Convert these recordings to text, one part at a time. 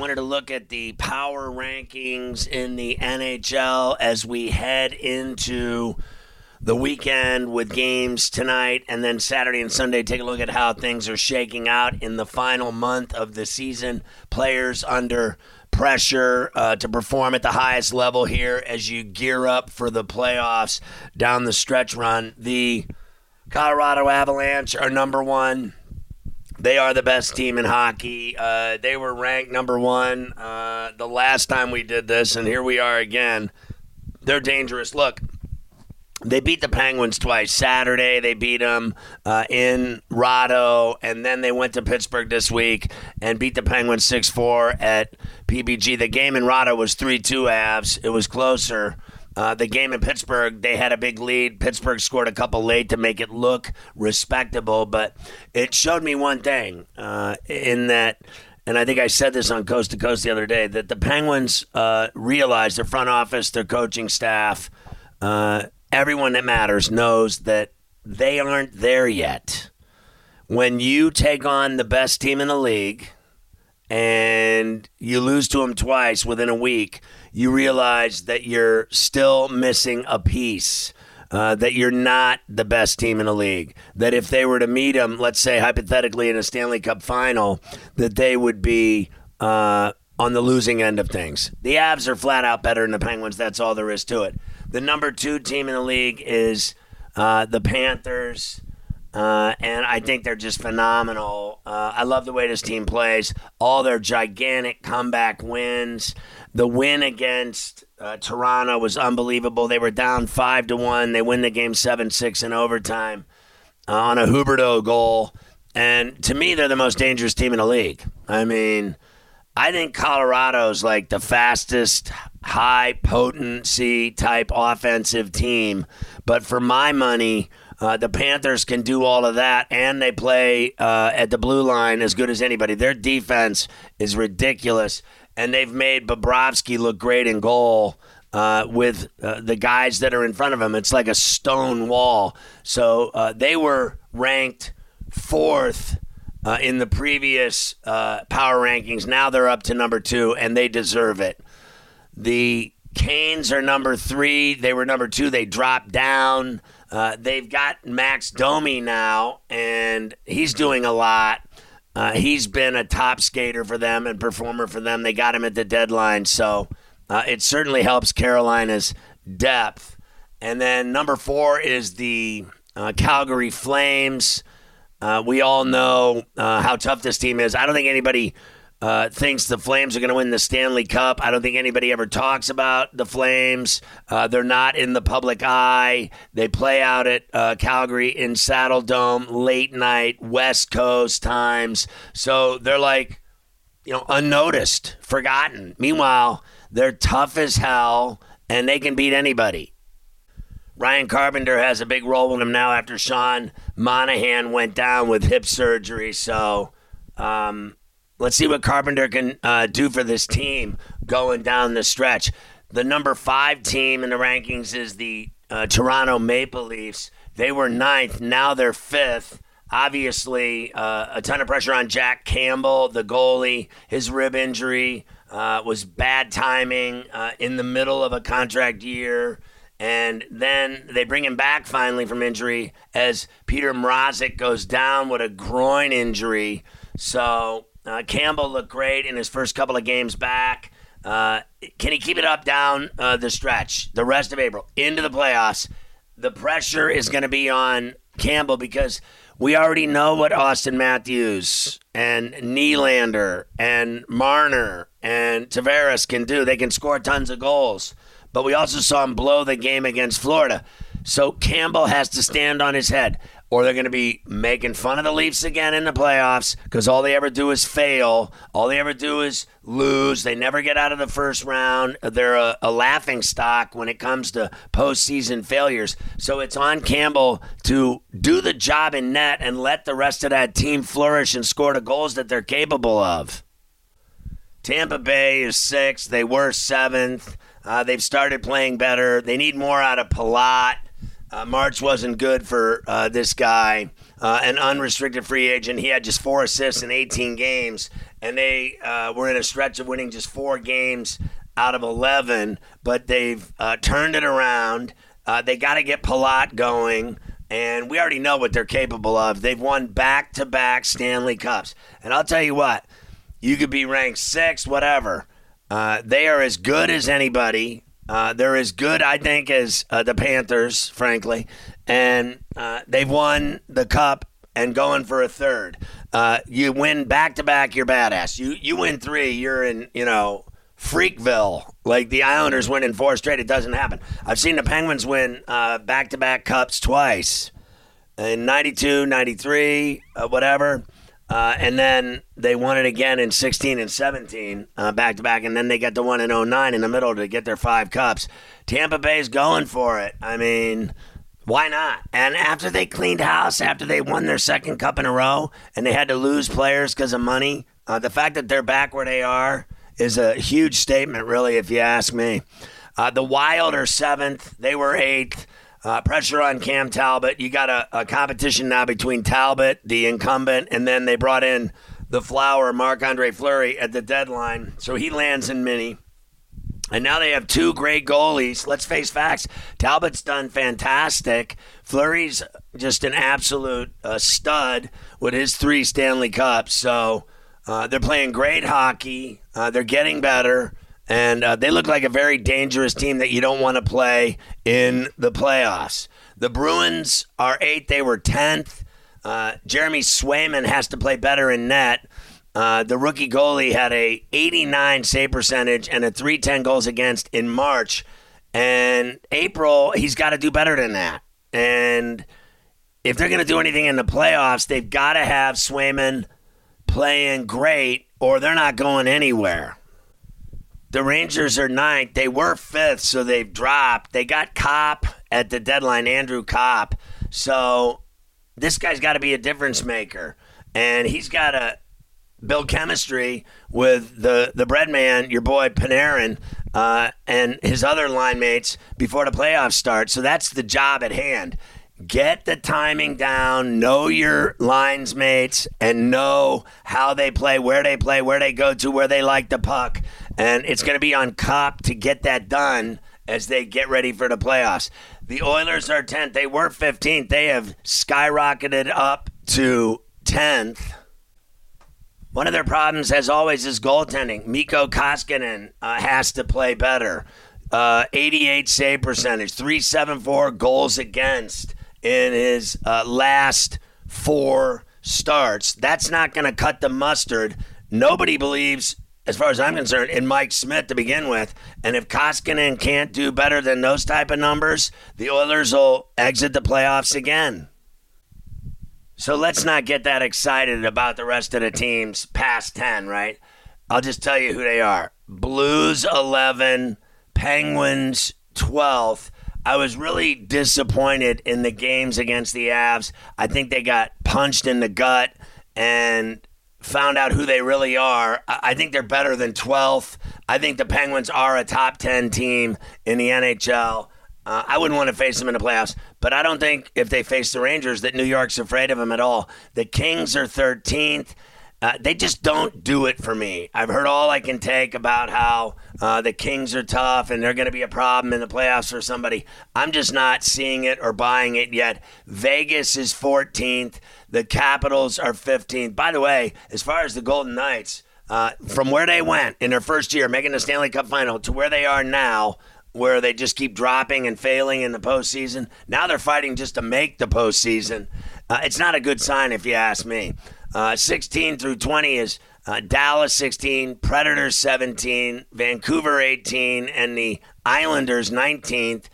Wanted to look at the power rankings in the NHL as we head into the weekend with games tonight and then Saturday and Sunday. Take a look at how things are shaking out in the final month of the season. Players under pressure uh, to perform at the highest level here as you gear up for the playoffs down the stretch run. The Colorado Avalanche are number one. They are the best team in hockey. Uh, they were ranked number one uh, the last time we did this, and here we are again. They're dangerous. Look, they beat the Penguins twice. Saturday, they beat them uh, in Rado, and then they went to Pittsburgh this week and beat the Penguins 6 4 at PPG. The game in Rado was 3 2 Avs. It was closer. Uh, the game in Pittsburgh, they had a big lead. Pittsburgh scored a couple late to make it look respectable, but it showed me one thing uh, in that, and I think I said this on Coast to Coast the other day, that the Penguins uh, realized their front office, their coaching staff, uh, everyone that matters knows that they aren't there yet. When you take on the best team in the league and you lose to them twice within a week, you realize that you're still missing a piece. Uh, that you're not the best team in the league. That if they were to meet them, let's say hypothetically in a Stanley Cup final, that they would be uh, on the losing end of things. The Avs are flat out better than the Penguins. That's all there is to it. The number two team in the league is uh, the Panthers. Uh, and I think they're just phenomenal. Uh, I love the way this team plays. All their gigantic comeback wins. The win against uh, Toronto was unbelievable. They were down five to one. They win the game seven six in overtime uh, on a Huberdeau goal. And to me, they're the most dangerous team in the league. I mean, I think Colorado's like the fastest, high potency type offensive team. But for my money, uh, the Panthers can do all of that, and they play uh, at the blue line as good as anybody. Their defense is ridiculous and they've made Bobrovsky look great in goal. Uh, with uh, the guys that are in front of him, it's like a stone wall. So uh, they were ranked fourth uh, in the previous uh, power rankings. Now they're up to number two, and they deserve it. The Canes are number three. They were number two. They dropped down. Uh, they've got Max Domi now, and he's doing a lot. Uh, he's been a top skater for them and performer for them. They got him at the deadline, so uh, it certainly helps Carolina's depth. And then number four is the uh, Calgary Flames. Uh, we all know uh, how tough this team is. I don't think anybody uh, thinks the Flames are going to win the Stanley Cup. I don't think anybody ever talks about the Flames. Uh, they're not in the public eye. They play out at uh, Calgary in Saddledome, late night, West Coast times. So they're like, you know, unnoticed, forgotten. Meanwhile, they're tough as hell and they can beat anybody. Ryan Carpenter has a big role in them now after Sean Monahan went down with hip surgery. So, um, Let's see what Carpenter can uh, do for this team going down the stretch. The number five team in the rankings is the uh, Toronto Maple Leafs. They were ninth. Now they're fifth. Obviously, uh, a ton of pressure on Jack Campbell, the goalie. His rib injury uh, was bad timing uh, in the middle of a contract year. And then they bring him back finally from injury as Peter Mrazek goes down with a groin injury. So uh, Campbell looked great in his first couple of games back. Uh, can he keep it up down uh, the stretch, the rest of April, into the playoffs? The pressure is going to be on Campbell because we already know what Auston Matthews and Nylander and Marner and Tavares can do. They can score tons of goals. But we also saw him blow the game against Florida. So Campbell has to stand on his head or they're going to be making fun of the Leafs again in the playoffs because all they ever do is fail. All they ever do is lose. They never get out of the first round. They're a, a laughing stock when it comes to postseason failures. So it's on Campbell to do the job in net and let the rest of that team flourish and score the goals that they're capable of. Tampa Bay is sixth. They were seventh. Uh, they've started playing better. They need more out of Palat. Uh, March wasn't good for uh, this guy, uh, an unrestricted free agent. He had just four assists in 18 games, and they uh, were in a stretch of winning just four games out of 11. But they've uh, turned it around. Uh, they got to get Palat going, and we already know what they're capable of. They've won back-to-back Stanley Cups, and I'll tell you what, you could be ranked sixth, whatever. they are as good as anybody uh, they're as good, I think, as uh, the Panthers, frankly, and uh, they've won the cup and going for a third. Uh, you win back to back, you're badass. You you win three, you're in you know Freakville. Like the Islanders winning four straight, it doesn't happen. I've seen the Penguins win back to back cups twice in 92, 93, uh, whatever. Uh, and then they won it again in 16 and 17 uh, back to back, and then they got the one in 09 in the middle to get their five cups. Tampa Bay's going for it. I mean, why not? And after they cleaned house, after they won their second cup in a row, and they had to lose players because of money, uh, the fact that they're back where they are is a huge statement, really, if you ask me. Uh, the Wild are seventh, they were eighth. Uh, pressure on Cam Talbot. You got a, a, competition now between Talbot, the incumbent, and then they brought in the flower, Marc Andre Fleury, at the deadline. So he lands in mini. And now they have two great goalies. Let's face facts. Talbot's done fantastic. Fleury's just an absolute uh, stud with his three Stanley Cups. So uh, they're playing great hockey. Uh, they're getting better and uh, they look like a very dangerous team that you don't want to play in the playoffs. The Bruins are eighth; they were tenth. Uh, Jeremy Swayman has to play better in net. Uh, the rookie goalie had a 89 save percentage and a 310 goals against in March, and April he's got to do better than that. And if they're going to do anything in the playoffs, they've got to have Swayman playing great, or they're not going anywhere. The Rangers are ninth. They were fifth, so they've dropped. They got Copp at the deadline, Andrew Copp. So this guy's got to be a difference maker. And he's got to build chemistry with the, the bread man, your boy Panarin, uh, and his other line mates before the playoffs start. So that's the job at hand. Get the timing down, know your lines mates, and know how they play, where they play, where they go to, where they like the puck. And it's going to be on Copp to get that done as they get ready for the playoffs. The Oilers are 10th. They were 15th. They have skyrocketed up to 10th. One of their problems, as always, is goaltending. Mikko Koskinen uh, has to play better. Uh, 88 save percentage, 374 goals against in his uh, last four starts. That's not going to cut the mustard. Nobody believes, as far as I'm concerned, in Mike Smith to begin with. And if Koskinen can't do better than those type of numbers, the Oilers will exit the playoffs again. So let's not get that excited about the rest of the teams past 10, right? I'll just tell you who they are Blues 11, Penguins 12th. I was really disappointed in the games against the Avs. I think they got punched in the gut and found out who they really are. I think they're better than 12th. I think the Penguins are a top 10 team in the NHL. Uh, I wouldn't want to face them in the playoffs, but I don't think if they face the Rangers that New York's afraid of them at all. The Kings are 13th. Uh, they just don't do it for me. I've heard all I can take about how uh, the Kings are tough and they're going to be a problem in the playoffs for somebody. I'm just not seeing it or buying it yet. Vegas is 14th. The Capitals are 15th. By the way, as far as the Golden Knights, uh, from where they went in their first year, making the Stanley Cup final, to where they are now, where they just keep dropping and failing in the postseason. Now they're fighting just to make the postseason. Uh, it's not a good sign, if you ask me. Uh, 16 through 20 is uh, Dallas 16, Predators 17, Vancouver 18, and the Islanders 19th.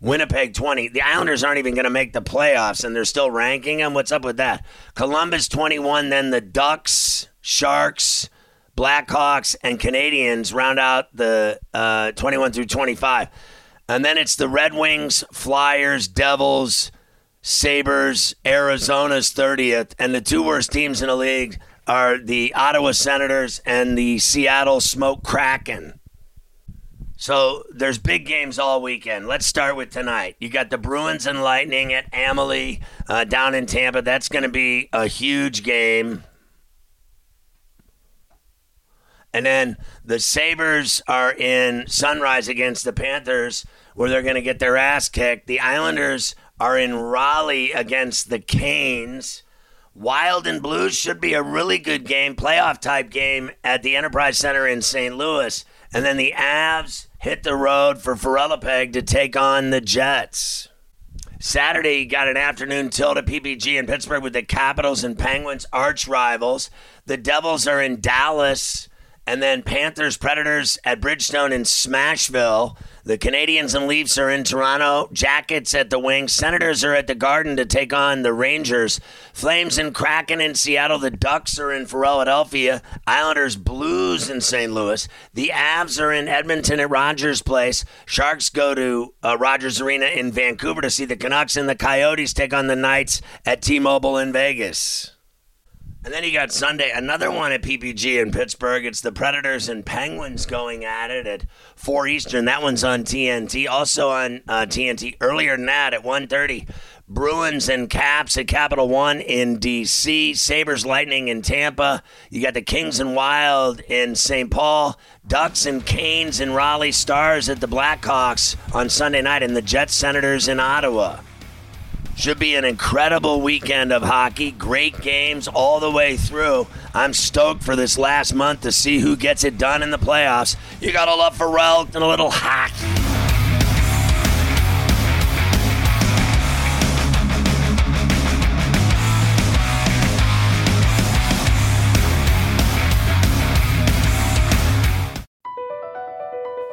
Winnipeg 20. The Islanders aren't even going to make the playoffs, and they're still ranking them. What's up with that? Columbus 21, then the Ducks, Sharks, Blackhawks, and Canadiens round out the uh, 21 through 25. And then it's the Red Wings, Flyers, Devils, Sabres, Arizona's 30th. And the two worst teams in the league are the Ottawa Senators and the Seattle Smoke Kraken. So there's big games all weekend. Let's start with tonight. You got the Bruins and Lightning at Amalie uh, down in Tampa. That's going to be a huge game. And then the Sabres are in Sunrise against the Panthers, where they're going to get their ass kicked. The Islanders are in Raleigh against the Canes. Wild and Blues should be a really good game, playoff type game at the Enterprise Center in St. Louis. And then the Avs hit the road for Peg to take on the Jets. Saturday, got an afternoon tilt at PPG in Pittsburgh with the Capitals and Penguins, arch rivals. The Devils are in Dallas and then Panthers, Predators at Bridgestone in Smashville. The Canadiens and Leafs are in Toronto. Jackets at the Wings. Senators are at the Garden to take on the Rangers. Flames and Kraken in Seattle. The Ducks are in Philadelphia. Islanders, Blues in St. Louis. The Avs are in Edmonton at Rogers Place. Sharks go to uh, Rogers Arena in Vancouver to see the Canucks, and the Coyotes take on the Knights at T-Mobile in Vegas. And then you got Sunday, another one at PPG in Pittsburgh. It's the Predators and Penguins going at it at 4 Eastern. That one's on TNT. Also on uh, TNT earlier than that at 1.30. Bruins and Caps at Capital One in D.C. Sabres Lightning in Tampa. You got the Kings and Wild in St. Paul. Ducks and Canes in Raleigh. Stars at the Blackhawks on Sunday night. And the Jets Senators in Ottawa. Should be an incredible weekend of hockey. Great games all the way through. I'm stoked for this last month to see who gets it done in the playoffs. You got to love Farrell and a little hockey.